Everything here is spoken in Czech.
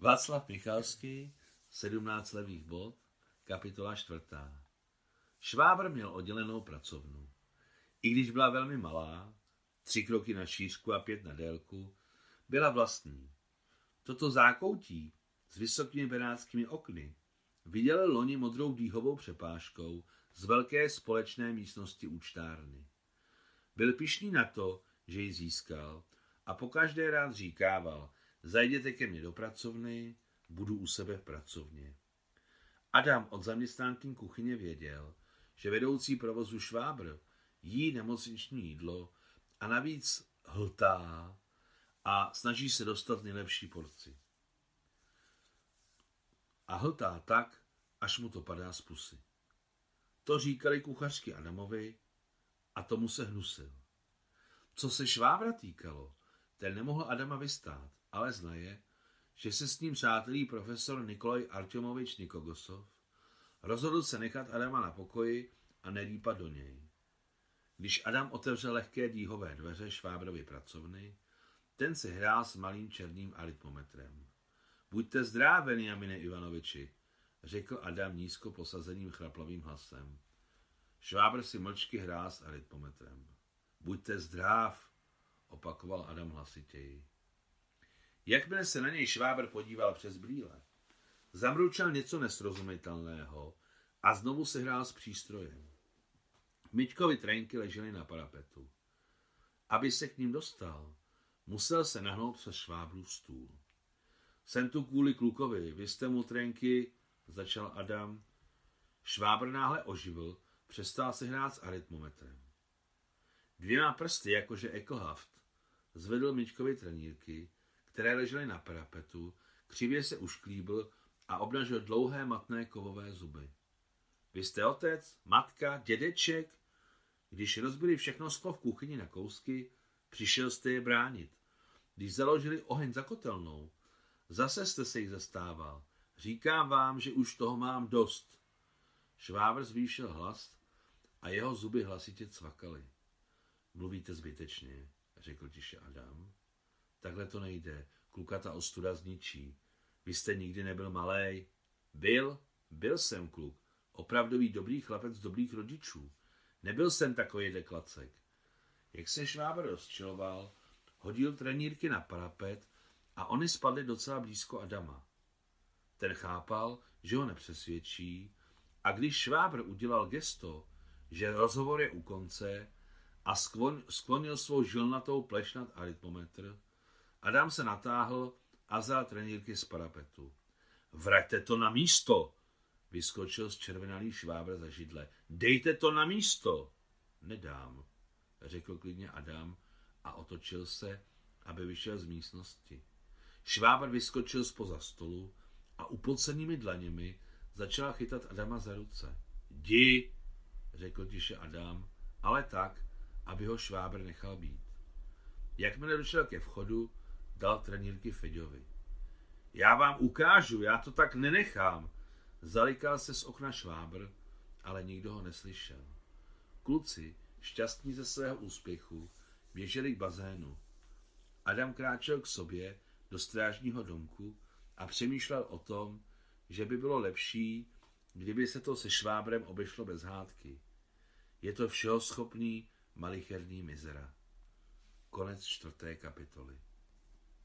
Václav Michalský, 17 levých bod, kapitola čtvrtá. Švábr měl oddělenou pracovnu. I když byla velmi malá, tři kroky na šířku a pět na délku, byla vlastní. Toto zákoutí s vysokými benátskými okny viděl loni modrou dýhovou přepážkou z velké společné místnosti účtárny. Byl pišný na to, že ji získal a po každé rád říkával, zajděte ke mně do pracovny, budu u sebe v pracovně. Adam od zaměstnanky kuchyně věděl, že vedoucí provozu Švábr jí nemocniční jídlo a navíc hltá a snaží se dostat nejlepší porci. A hltá tak, až mu to padá z pusy. To říkali kuchařky Adamovi a tomu se hnusil. Co se Švábra týkalo, ten nemohl Adama vystát, ale znaje, že se s ním přátelí profesor Nikolaj Artyomovič Nikogosov, rozhodl se nechat Adama na pokoji a nelípat do něj. Když Adam otevřel lehké díhové dveře Švábrovy pracovny, ten si hrál s malým černým aritmometrem. Buďte zdrávený, Jamine Ivanoviči, řekl Adam nízko posazeným chraplavým hlasem. Švábr si mlčky hrál s aritmometrem. Buďte zdráv, opakoval Adam hlasitěji. Jakmile se na něj Švábr podíval přes brýle, zamručel něco nesrozumitelného a znovu se hrál s přístrojem. Myťkovi trenky ležely na parapetu. Aby se k ním dostal, musel se nahnout přes Švábrův stůl. Jsem tu kvůli klukovi, vy jste mu trenky, začal Adam. Švábr náhle oživil, přestal se hrát s aritmometrem. Dvěma prsty, jakože Ekelhaft, zvedl Myčkovi trenírky, které ležely na parapetu, křivě se ušklíbil a obnažil dlouhé matné kovové zuby. Vy jste otec, matka, dědeček? Když rozbili všechno sklo v kuchyni na kousky, přišel jste je bránit. Když založili oheň za kotelnou, zase jste se jich zastával. Říkám vám, že už toho mám dost. Švábr zvýšil hlas a jeho zuby hlasitě cvakaly. Mluvíte zbytečně, řekl tiše Adam. Takhle to nejde, kluka ta ostuda zničí. Vy jste nikdy nebyl malý. Byl, byl jsem kluk. Opravdový dobrý chlapec dobrých rodičů. Nebyl jsem takový deklacek. Jak se švábr rozčiloval, hodil trenírky na parapet a oni spadly docela blízko Adama. Ten chápal, že ho nepřesvědčí a když švábr udělal gesto, že rozhovor je u konce a sklonil svou žilnatou pleš nad Adam se natáhl a vzal trenírky z parapetu. Vraťte to na místo, vyskočil z červenalý švábr za židle. Dejte to na místo. Nedám, řekl klidně Adam a otočil se, aby vyšel z místnosti. Švábr vyskočil spoza stolu a upocenými dlaněmi začal chytat Adama za ruce. Jdi, řekl tiše Adam, ale tak, aby ho Švábr nechal být. Jakmile došel ke vchodu, dal trenírky Feďovi. Já vám ukážu, já to tak nenechám. Zalikal se z okna Švábr, ale nikdo ho neslyšel. Kluci, šťastní ze svého úspěchu, běželi k bazénu. Adam kráčel k sobě do strážního domku a přemýšlel o tom, že by bylo lepší, kdyby se to se Švábrem obešlo bez hádky. Je to všeho schopný, malicherný mizera. Konec čtvrté kapitoly.